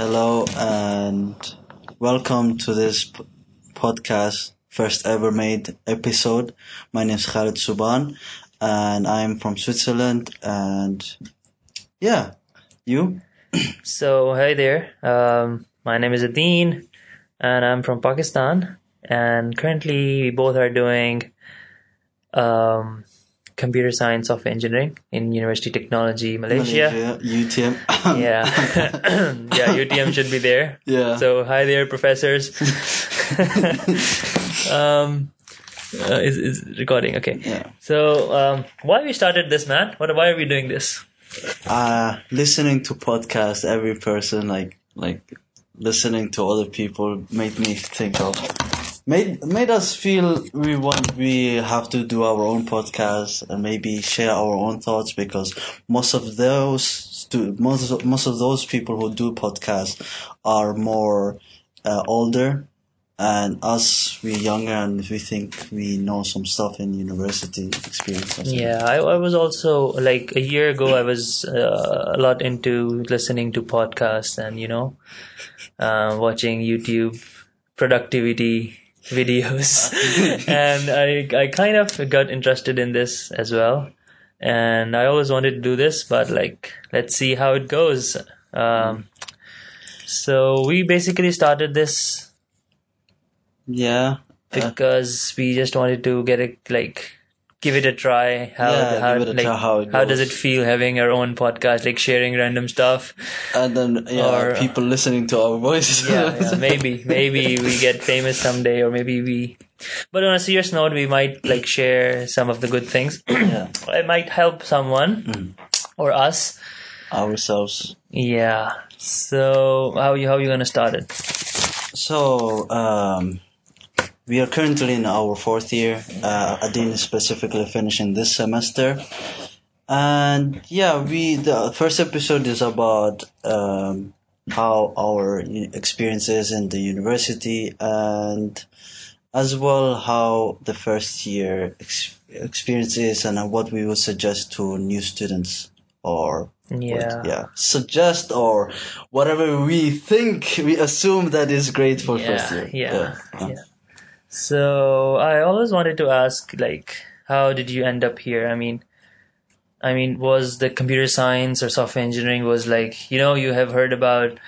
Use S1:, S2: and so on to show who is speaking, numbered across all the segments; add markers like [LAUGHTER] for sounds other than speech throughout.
S1: Hello and welcome to this podcast, first ever made episode. My name is Khalid Suban and I'm from Switzerland and yeah, you? [CLEARS THROAT]
S2: So, hi there. Um, my name is Adeen, and I'm from Pakistan. And currently, we both are doing um, computer science software engineering in University Technology Malaysia.
S1: Malaysia, UTM. [LAUGHS]
S2: Yeah, [LAUGHS] yeah. UTM should be there.
S1: Yeah.
S2: So, hi there, professors. [LAUGHS] um, uh, is is recording? Okay.
S1: Yeah.
S2: So, um, why we started this, man? What? Why are we doing this?
S1: uh, listening to podcasts, every person like like listening to other people made me think of made made us feel we want we have to do our own podcast and maybe share our own thoughts because most of those most of, most of those people who do podcasts are more uh, older and us we younger and we think we know some stuff in university experience.
S2: Yeah, I, I was also like a year ago. I was uh, a lot into listening to podcasts and you know, uh, watching YouTube productivity videos, [LAUGHS] [LAUGHS] and I I kind of got interested in this as well. And I always wanted to do this, but like, let's see how it goes. Um, so we basically started this
S1: yeah uh,
S2: because we just wanted to get it like give it a try how
S1: Yeah,
S2: how,
S1: give it a
S2: like,
S1: try how it
S2: does it feel having our own podcast like sharing random stuff
S1: and then yeah,
S2: Or-
S1: people listening to our voices.
S2: yeah, yeah [LAUGHS] maybe maybe we get famous someday or maybe we but on a serious note we might like share some of the good things [CLEARS THROAT]
S1: Yeah. [CLEARS THROAT]
S2: it might help someone
S1: Mm.
S2: or us
S1: ourselves.
S2: yeah so how you how you gonna start it
S1: So um, we are currently in our fourth year. Uh, Adin is specifically finishing this semester, and yeah, we the first episode is about um, how our experiences in the university and as well how the first year ex- experiences and what we would suggest to new students or
S2: yeah
S1: what- yeah suggest or whatever we think we assume that is great for first
S2: yeah,
S1: year
S2: yeah,
S1: Uh,
S2: yeah. So I always wanted to ask, like, how did you end up here? I mean, I mean, was the computer science or software engineering was like, you know, you have heard about.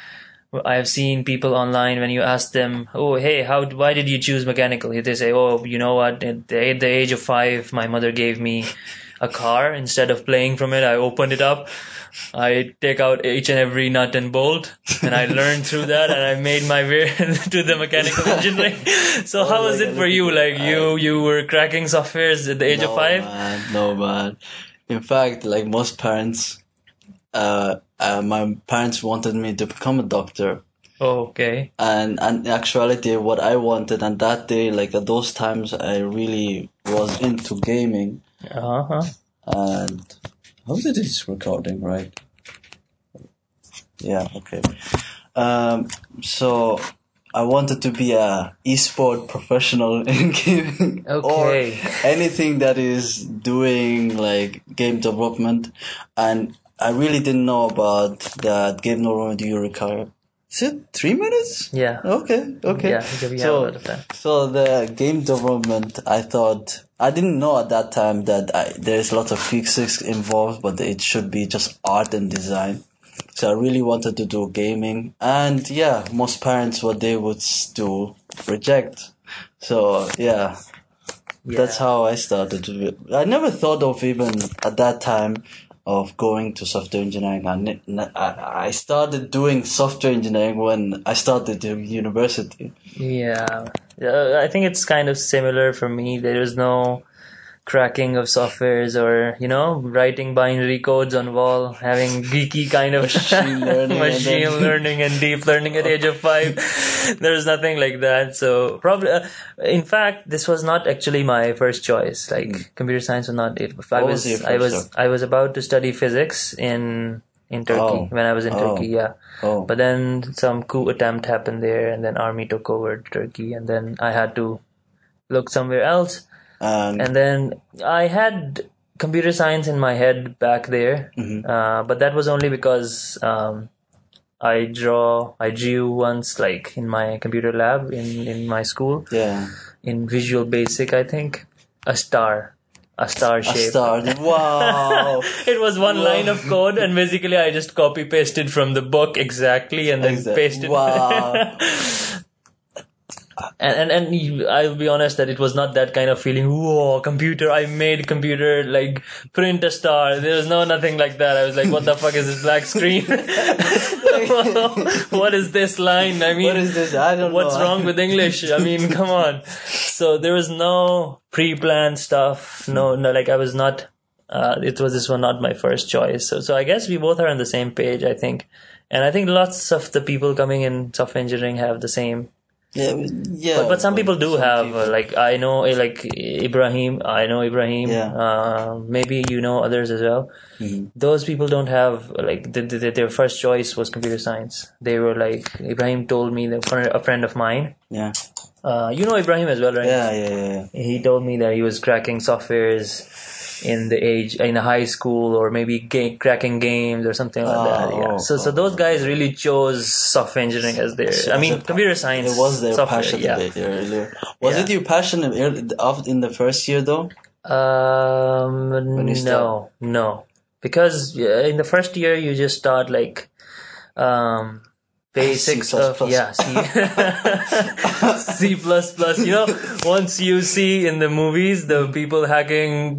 S2: I've seen people online when you ask them, "Oh, hey, how? Why did you choose mechanical?" They say, "Oh, you know what? At the, at the age of five, my mother gave me a car. Instead of playing from it, I opened it up." I take out each and every nut and bolt, and I learned through that, and I made my way [LAUGHS] to the mechanical [LAUGHS] engineering. So, how
S1: Oh
S2: was it for you?
S1: I-
S2: Like you, you were cracking softwares at the age of
S1: no,
S2: five.
S1: man, no man in fact like most parents uh, uh my parents wanted me to become a doctor
S2: Oh, okay.
S1: and and in actuality what i wanted and that day like at those times i really was into gaming
S2: Uh huh.
S1: and how did this recording right? Yeah okay. Um so i wanted to be a esport professional [LAUGHS] in gaming.
S2: Okay.
S1: or anything that is doing like game development. And i really didn't know about that game development you require is it three minutes
S2: Yeah.
S1: okay okay
S2: Yeah,
S1: so
S2: a lot of time.
S1: so the game development, I thought I didn't know at that time that I, there's a lot of physics involved, but it should be just art and design. So I really wanted to do gaming, and yeah, most parents what they would do reject. So yeah, that's how I started. to I never thought of even at that time of going to software engineering. I, I started doing software engineering when I started university.
S2: Yeah. I think it's kind of similar for me. There is no cracking of softwares or, you know, writing binary codes on wall, having geeky kind of
S1: Machine [LAUGHS] learning and
S2: machine
S1: then-
S2: learning and deep learning at age of five. [LAUGHS] There's nothing like that. So probably, uh, in fact, this was not actually my first choice. Like computer science was not it. I was,
S1: was
S2: I was. I was about to study physics in, in Turkey
S1: Oh.
S2: when I was in
S1: Oh.
S2: Turkey. Yeah.
S1: Oh,
S2: But then some coup attempt happened there, and then army took over Turkey, and then I had to look somewhere else.
S1: And,
S2: And then I had computer science in my head back there,
S1: Mhm.
S2: uh, but that was only because um, I draw. I drew once, like in my computer lab in in my school
S1: Yeah.
S2: in Visual Basic, I think, a star, a star
S1: A
S2: shape.
S1: star. Wow. [LAUGHS]
S2: It was one
S1: Whoa.
S2: line of code, and basically I just copy pasted from the book exactly, and then
S1: Exact-
S2: pasted.
S1: Wow. [LAUGHS]
S2: and and, and I'll be honest that it was not that kind of feeling. Whoa, computer! I made computer like print a star. There was no nothing like that. I was like, what the fuck is this black screen? [LAUGHS] what is this line? I mean,
S1: what is this? I don't
S2: what's
S1: know.
S2: wrong with English? I mean, come on. [LAUGHS] So there was no pre-planned stuff. No, no, like I was not. Uh, it was this was not my first choice. So, so I guess we both are on the same page. I think, and I think lots of the people coming in software engineering have the same.
S1: Yeah, yeah.
S2: But, but some people do
S1: some
S2: have
S1: people-
S2: like I know uh, like Ibrahim. I know Ibrahim.
S1: Yeah.
S2: Uh, maybe you know others as well.
S1: Mhm.
S2: Those people don't have like the, the, their first choice was computer science. They were like Ibrahim told me that a friend of mine.
S1: Yeah.
S2: Uh, you know Ibrahim as well, right?
S1: Yeah, yeah, yeah. yeah.
S2: He told me that he was cracking softwares in the age in high school or maybe ga- cracking games or something like that.
S1: Oh,
S2: Yeah. So so
S1: oh,
S2: those guys really chose software engineering as their. I mean, computer science.
S1: It was their
S2: software,
S1: passion
S2: Yeah.
S1: earlier. Was
S2: Yeah.
S1: it your passion in, early- of- in the first year though?
S2: Um, no, no, because in the first year you just start like, um, [LAUGHS] basics
S1: C++.
S2: of yeah, C, [LAUGHS] C plus plus. You know, [LAUGHS] once you see in the movies the people hacking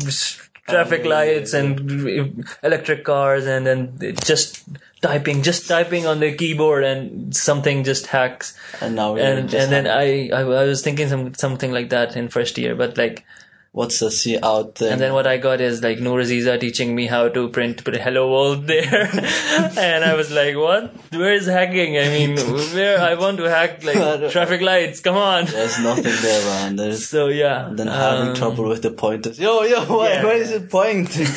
S2: traffic
S1: yeah,
S2: lights and electric cars, and then just typing, just typing on the keyboard, and something just hacks.
S1: And now
S2: and
S1: just
S2: and then I, I I was thinking some something like that in first year, but like
S1: what's the cout thing?
S2: and then what I got is like Noor Aziza teaching me how to print put hello world there, [LAUGHS] and I was like, what? Where is hacking? I mean, where I want to hack like [LAUGHS] traffic lights? Come on.
S1: There's nothing there, man. There's [LAUGHS]
S2: So yeah,
S1: and then having
S2: um,
S1: trouble with the pointers. Yo, yo, why,
S2: yeah.
S1: where is it pointing?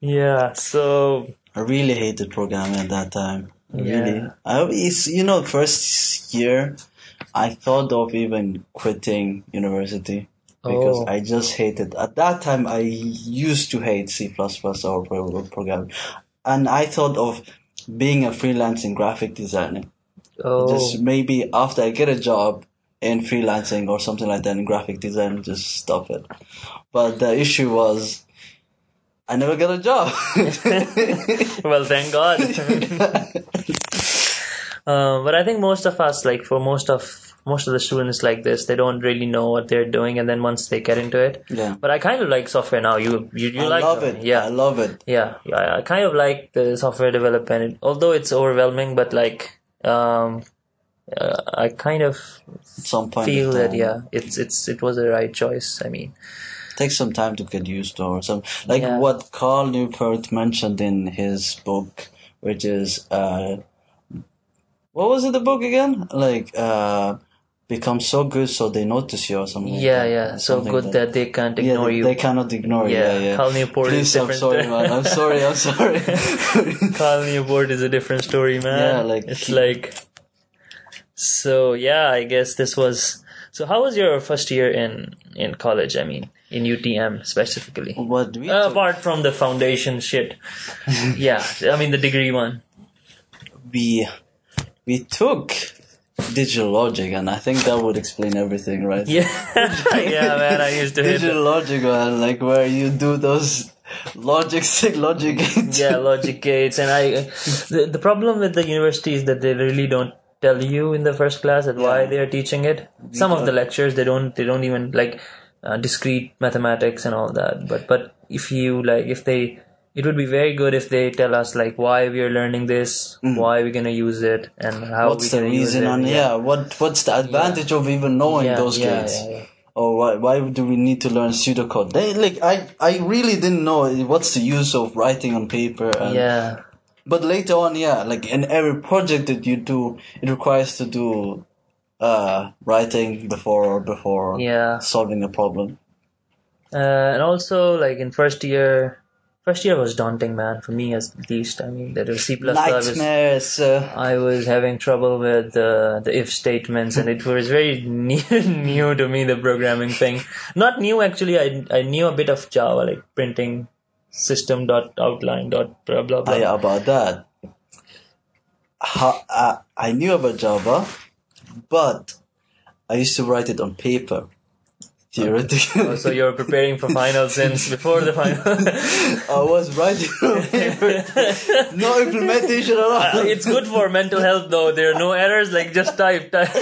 S2: Yeah, so
S1: I really hated programming at that time.
S2: Yeah.
S1: Really, I it's, you know, first year, I thought of even quitting university because
S2: Oh.
S1: I just hated. At that time, I used to hate C or pro- programming, and I thought of being a freelancing graphic designer.
S2: oh
S1: Just maybe after I get a job in freelancing or something like that in graphic design, just stop it. But the issue was. I never got a job. [LAUGHS]
S2: well, thank God. um, [LAUGHS] [LAUGHS] but I think most of us, like for most of most of the students like this, they don't really know what they're doing, and then once they get into it,
S1: Yeah.
S2: But I kind of like software now. You you, you
S1: I
S2: like
S1: love it.
S2: Yeah,
S1: I love it.
S2: yeah, yeah. I kind of like the software development, although it's overwhelming. But like, um, uh, I kind of
S1: At some point,
S2: feel that yeah, it's it's it was the right choice. I mean,
S1: takes some time to get used to or some like
S2: Yeah.
S1: what Cal Newport mentioned in his book, which is uh, what was it the book again? Like uh, become so good so they notice you or something. like
S2: yeah,
S1: that.
S2: yeah. So good
S1: like
S2: that they can't
S1: Yeah,
S2: ignore
S1: they,
S2: you.
S1: they cannot ignore you.
S2: Yeah,
S1: Yeah, yeah.
S2: Cal Newport is
S1: Please, I'm sorry, man. I'm sorry. I'm sorry. [LAUGHS] [LAUGHS]
S2: Cal Newport is a different story, man.
S1: Yeah, like-
S2: it's like. So yeah, I guess this was. So how was your first year in in college? I mean, in UTM specifically.
S1: what we
S2: Uh, apart from the foundation shit. [LAUGHS] yeah, I mean the degree one.
S1: we we took digital logic, and I think that would explain everything, right?
S2: Yeah, [LAUGHS] yeah, man. I used to
S1: digital
S2: it.
S1: logic, man, like where you do those logic [LAUGHS] logic gates.
S2: Yeah, logic gates, and I. The, the problem with the university is that they really don't tell you in the first class that why they are teaching it. Some of the lectures they don't they don't even like uh, discrete mathematics and all that. But but if you like if they it would be very good if they tell us like why we are learning this, why we're gonna use it, and how
S1: What's
S2: we
S1: the
S2: gonna use
S1: reason?
S2: on?
S1: And yeah, what what's the advantage of even knowing
S2: Yeah,
S1: those
S2: yeah,
S1: gates?
S2: yeah, yeah.
S1: Or why why do we need to learn pseudocode? They like I I really didn't know what's the use of writing on paper. And,
S2: yeah.
S1: But later on, yeah, like in every project that you do, it requires to do uh writing before or before
S2: Yeah.
S1: solving a problem.
S2: Uh, and also, like in first year, first year was daunting, man. For me, at least. I mean, that was C.
S1: Nightmares. Uh,
S2: I was having trouble with uh, the if statements, and it was very [LAUGHS] new, new to me. The programming thing, not new actually. I I knew a bit of Java, like printing system dot outline dot blah blah blah.
S1: yeah, about that. how, uh, I knew about Java, but I used to write it on paper. Theoretically.
S2: Oh, so you're preparing for finals since before the final. [LAUGHS]
S1: I was writing. No implementation at all.
S2: Uh, it's good for mental health though. There are no errors. Like just type, type,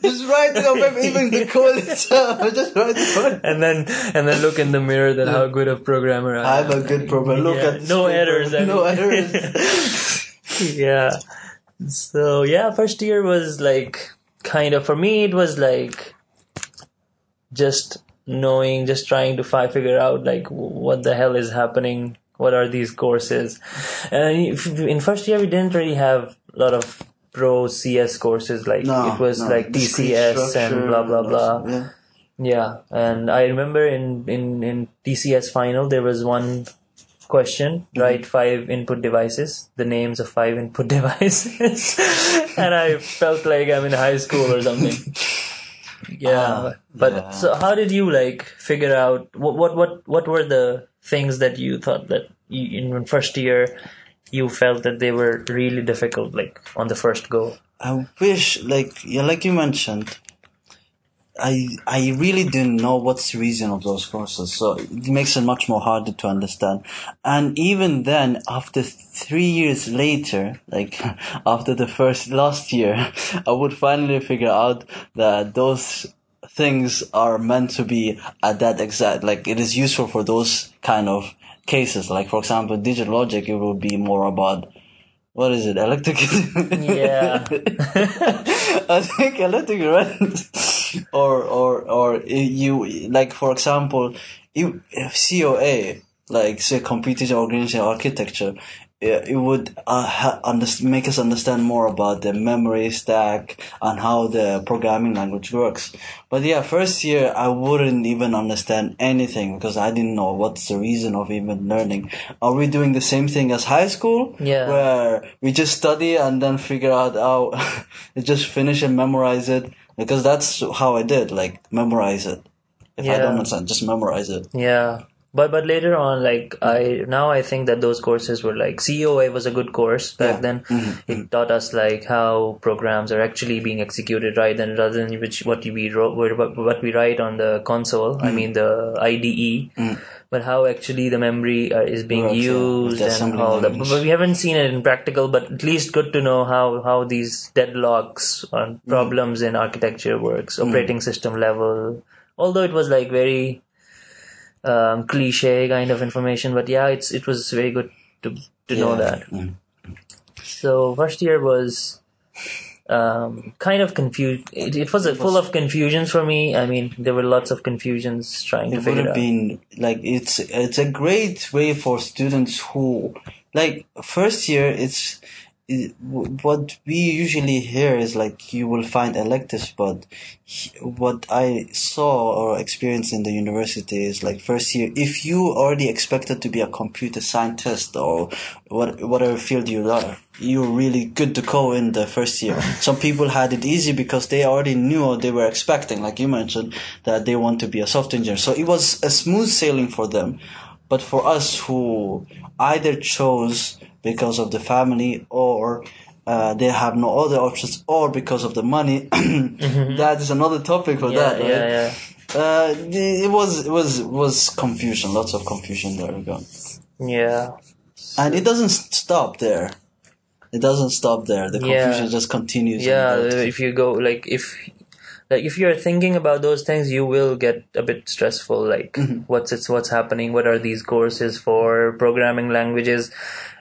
S1: just writing on paper, even the code itself. [LAUGHS] Just write it on
S2: and then and then look in the mirror. That how good a programmer I am.
S1: I'm a good programmer. Look
S2: Yeah,
S1: at
S2: no
S1: paper.
S2: errors, I
S1: No errors. [LAUGHS]
S2: yeah. So yeah, first year was like kind of for me. It was like just knowing, just trying to fi- figure out like what the hell is happening. What are these courses? And in first year we didn't really have a lot of pro CS courses. Like
S1: No,
S2: it was
S1: no.
S2: like TCS and blah blah blah.
S1: Yeah.
S2: Yeah, and I remember in in in TCS final there was one question: write five input devices, the names of five [LAUGHS] input devices, and I felt like I'm in high school or something. [LAUGHS] Yeah,
S1: Ah,
S2: but
S1: yeah.
S2: so how did you like figure out what what what what were the things that you thought that you, in first year you felt that they were really difficult, like on the first go?
S1: I wish, like, yeah, like you mentioned, I I really didn't know what's the reason of those courses, so it makes it much more harder to understand. And even then, after three years later, like [LAUGHS] after the first last year, [LAUGHS] I would finally figure out that those things are meant to be at that exact, like it is useful for those kind of cases. Like for example, digital logic, it will be more about what is it, electric? [LAUGHS]
S2: Yeah.
S1: I think electric current, or or or you like for example, you if COA like say computer organization architecture, it, it would uh, ha- underst- make us understand more about the memory stack and how the programming language works. But yeah, first year I wouldn't even understand anything because I didn't know what's the reason of even learning. Are we doing the same thing as high school?
S2: Yeah.
S1: Where we just study and then figure out how, [LAUGHS] just finish and memorize it? Because that's how I did, like memorize it. If I don't understand, just memorize it.
S2: Yeah. But but later on, like I now I think that those courses were like COA was a good course back
S1: Yeah.
S2: then. Mm-hmm. Mm-hmm. It taught us like how programs are actually being executed right, and rather than which what we wrote, what what we write on the console. I mm-hmm. mean the IDE. But how actually the memory uh, is being used and all that. But we haven't seen it in practical. But at least good to know how how these deadlocks or problems in architecture works, operating system level. Although it was like very um, cliche kind of information, but yeah, it's it was very good to to know that.
S1: Mm.
S2: So first year was um, kind of confused. It, it was full of confusions for me. I mean, there were lots of confusions trying to figure out. It
S1: would
S2: have
S1: been like it's it's a great way for students who like first year. It's it, what we usually hear is like you will find electives, but what I saw or experienced in the university is like first year. If you already expected to be a computer scientist or what whatever field you are, you're really good to go in the first year. [LAUGHS] Some people had it easy because they already knew what they were expecting, like you mentioned, that they want to be a software engineer. So it was a smooth sailing for them. But for us who either chose because of the family or uh, they have no other options or because of the money, [CLEARS THROAT] that is another topic for
S2: yeah,
S1: that, right?
S2: yeah, yeah.
S1: Uh, it was it was was confusion, lots of confusion there. we go.
S2: Yeah.
S1: And it doesn't stop there. It doesn't stop there. The
S2: Yeah.
S1: confusion just continues.
S2: yeah if you go like if like if you're thinking about those things you will get a bit stressful like
S1: Mm-hmm.
S2: what's it's what's happening what are these courses for programming languages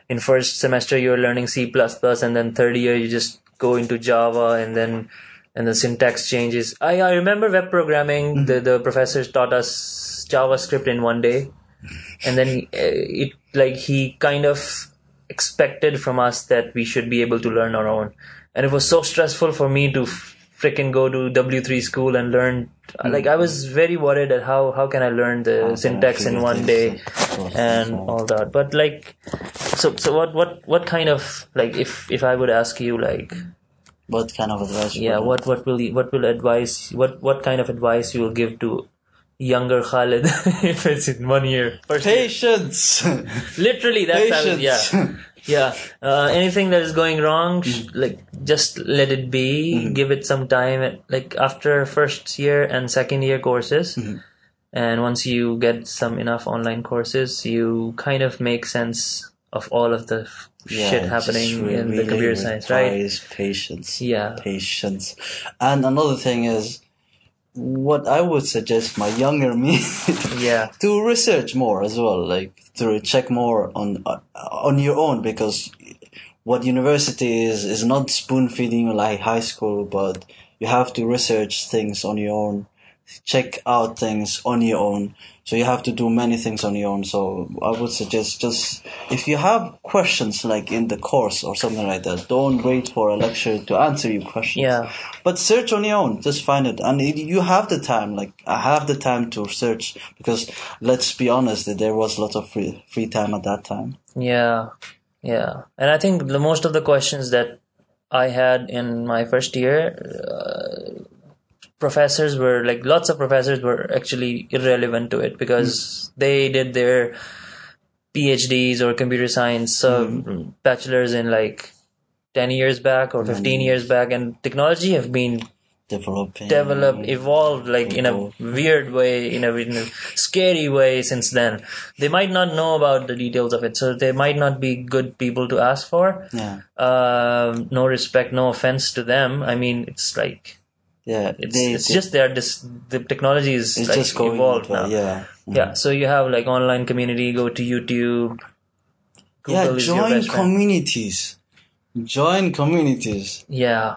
S2: in first semester you're learning c++ and then third year you just go into java and then and the syntax changes. I, I remember web programming.
S1: Mm-hmm.
S2: the, the professors taught us javascript in one day. And then uh, it like he kind of expected from us that we should be able to learn our own. And it was so stressful for me to freaking go to w3 school and learn like i was mm-hmm. very worried at how how can i learn the
S1: I
S2: syntax in one day and all that but like so so what what what kind of like if if i would ask you like
S1: What kind of advice?
S2: yeah
S1: you-
S2: what what will you, what will advice what what kind of advice you will give to younger Khalid [LAUGHS] if it's in one year First year.
S1: Patience.
S2: literally that's how,
S1: Patience.
S2: yeah yeah uh, anything that is going wrong sh- mm-hmm. like just let it be mm-hmm. give it some time like after first year and second year courses mm-hmm. and once you get some enough online courses you kind of make sense of all of the f-
S1: Yeah,
S2: shit happening in the computer science right
S1: Patience.
S2: Yeah.
S1: Patience. And another thing is, what I would suggest my younger me [LAUGHS]
S2: yeah.
S1: to research more as well, like to check more on uh, on your own because what university is is not spoon feeding you like high school, but you have to research things on your own, check out things on your own. So you have to do many things on your own. So I would suggest just if you have questions like in the course or something like that, don't wait for a lecturer to answer your questions.
S2: Yeah.
S1: But search on your own. Just find it, and it, you have the time. Like I have the time to search because let's be honest, that there was a lot of free free time at that time.
S2: Yeah, yeah, and I think the most of the questions that I had in my first year, uh, professors were like lots of professors were actually irrelevant to it because they did their PhDs or computer science uh, bachelors in like ten years back or fifteen years back, and technology have been
S1: Developing.
S2: developed, evolved like in a weird way, in a, in a scary way since then. They might not know about the details of it, so they might not be good people to ask for.
S1: Yeah.
S2: Um, no respect, no offense to them. I mean, it's like
S1: Yeah.
S2: it's
S1: they-
S2: it's
S1: they-
S2: just there. This the technology is like
S1: just
S2: evolved now.
S1: Yeah.
S2: Yeah, so you have like online community. Go to YouTube.
S1: Yeah.
S2: Google your
S1: Join communities. Join communities.
S2: Yeah.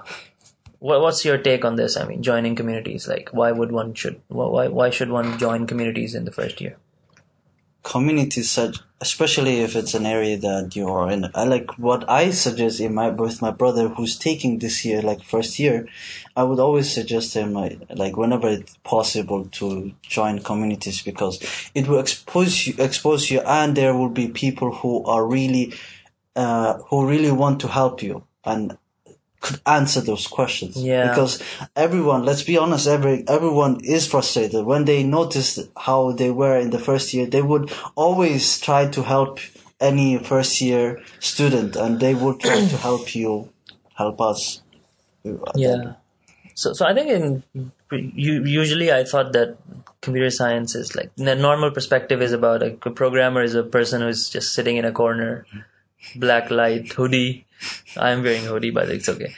S2: What, what's your take on this? I mean, joining communities. Like, why would one should why why should one join communities in the first year?
S1: Communities such especially if it's an area that you are in. I like what i suggest in my with my brother who's taking this year like first year i would always suggest him like, like whenever it's possible to join communities because it will expose you expose you and there will be people who are really uh who really want to help you. And could answer those questions.
S2: Yeah.
S1: Because everyone, let's be honest, every everyone is frustrated when they noticed how they were in the first year. They would always try to help any first year student, and they would try to [COUGHS] help you, help us.
S2: Yeah. So, so I think in usually I thought that computer science is like the normal perspective is about like a programmer is a person who's just sitting in a corner, black light hoodie. [LAUGHS] I'm wearing hoodie, but it's okay.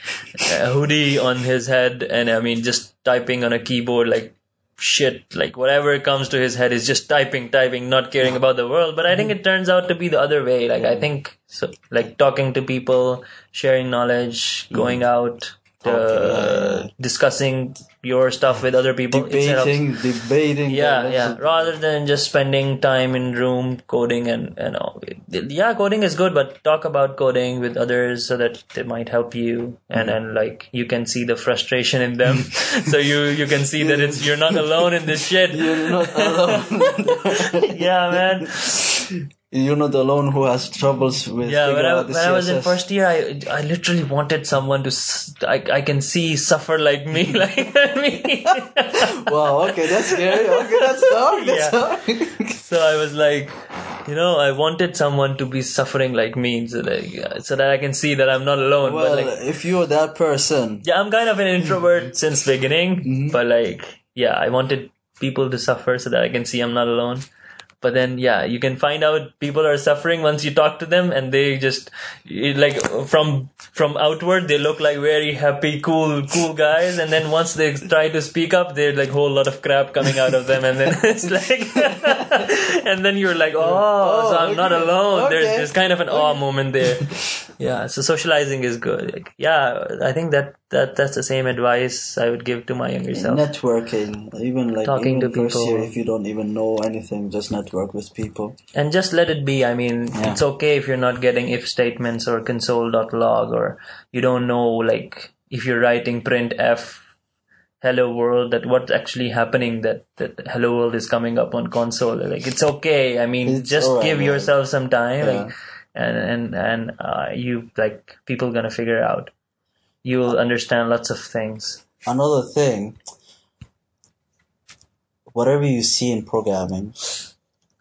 S2: A hoodie on his head, and I mean just typing on a keyboard like shit, like whatever comes to his head is just typing, typing, not caring about the world. But I think it turns out to be the other way. Like I think so, like talking to people, sharing knowledge, going out, Uh,
S1: okay.
S2: discussing your stuff with other people. instead of-
S1: Debating, debating.
S2: yeah, yeah. Rather than just spending time in room coding and and all. Yeah, coding is good, but talk about coding with others so that they might help you, and hmm. and like you can see the frustration in them, [LAUGHS] so you you can see that it's you're not alone in this shit. [LAUGHS]
S1: You're not alone. [LAUGHS]
S2: Yeah, man.
S1: You're not alone who has troubles with.
S2: Yeah, when I, when I was in first year, I I literally wanted someone to I, I can see suffer like me, [LAUGHS] like [LAUGHS] me.
S1: Wow. Okay, that's scary. Okay, that's dark. That's
S2: Yeah.
S1: dark.
S2: so I was like, you know, I wanted someone to be suffering like me, so like, so that I can see that I'm not alone.
S1: well,
S2: but like,
S1: if you're that person,
S2: yeah, I'm kind of an introvert mm-hmm. since beginning, mm-hmm. but like, yeah, I wanted people to suffer so that I can see I'm not alone. But then, yeah, you can find out people are suffering once you talk to them, and they just it, like from from outward they look like very happy, cool, cool guys, and then once they try to speak up, there's like whole lot of crap coming out of them, and then [LAUGHS] it's like, [LAUGHS] and then you're like, oh, oh so I'm not alone. There's
S1: okay,
S2: there's kind of an awe moment there. [LAUGHS] yeah, so socializing is good. Like, yeah, I think that that that's the same advice I would give to my younger self.
S1: networking, even like
S2: Talking
S1: even
S2: to people.
S1: year, if you don't even know anything, just network with people.
S2: and just let it be. I mean,
S1: Yeah.
S2: it's okay if you're not getting if statements or console.log or you don't know like if you're writing printf hello world that what's actually happening that that hello world is coming up on console like it's okay i mean
S1: It's
S2: just
S1: alright,
S2: give
S1: man.
S2: yourself some time
S1: Yeah.
S2: like and and and uh, you like people gonna figure out you will understand lots of things
S1: Another thing, whatever you see in programming,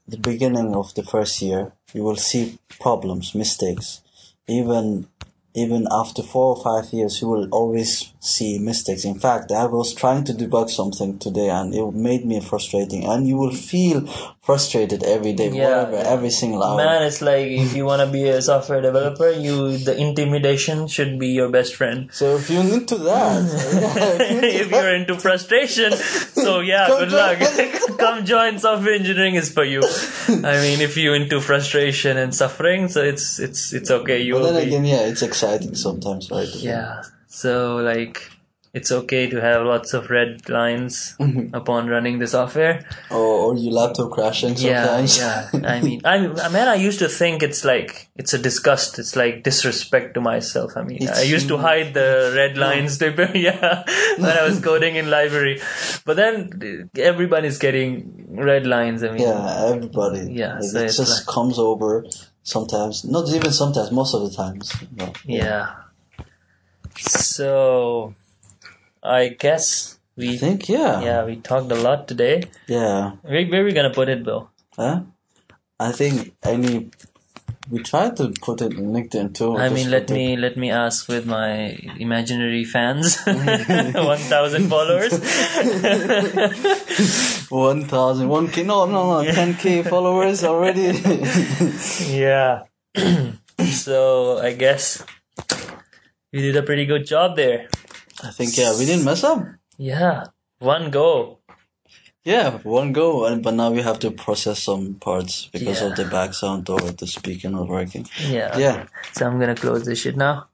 S1: the beginning of the first year, you will see problems, mistakes. even even after four or five years, you will always see mistakes. In fact, I was trying to debug something today and it made me frustrating. And you will feel frustrated every day,
S2: Yeah.
S1: whatever, every single hour.
S2: Man, it's like if you want to be a software developer, you the intimidation should be your best friend.
S1: So if you're into that, [LAUGHS]
S2: if you're into frustration, so yeah,
S1: Come
S2: good luck. [LAUGHS] Come join software engineering is for you. I mean, if you're into frustration and suffering, so it's it's it's okay. You
S1: but then
S2: be
S1: again, yeah, it's exciting sometimes, right?
S2: yeah. So like. It's okay to have lots of red lines
S1: Mm-hmm.
S2: upon running the software.
S1: Or, or your laptop crashing
S2: Yeah,
S1: sometimes.
S2: yeah. [LAUGHS] I mean, I I mean, I used to think it's like it's a disgust. It's like disrespect to myself. I mean,
S1: It's
S2: I used to hide the [LAUGHS] red lines. [LAUGHS] yeah, when I was coding in library, but then everybody's getting red lines. I mean,
S1: Yeah, everybody.
S2: Yeah,
S1: Like,
S2: so
S1: it just
S2: like-
S1: comes over sometimes. Not even sometimes, most of the times. No.
S2: yeah. So, I guess
S1: I
S2: we
S1: think, yeah.
S2: yeah we talked a lot today.
S1: Yeah.
S2: Where, where are we gonna put it, Bill?
S1: Huh? I think any. We tried to put it in LinkedIn too.
S2: I mean, let
S1: put it-
S2: me let me ask with my imaginary fans, [LAUGHS] [LAUGHS] one thousand followers. [LAUGHS]
S1: 1,000, 1K, no, no, no, 10K followers already.
S2: yeah. [CLEARS THROAT] so I guess we did a pretty good job there.
S1: I think, yeah, we didn't mess up.
S2: Yeah, one go.
S1: Yeah, one go, and but now we have to process some parts because
S2: Yeah.
S1: of the back sound or the speaker not working.
S2: Yeah.
S1: Yeah.
S2: So I'm gonna close this shit now.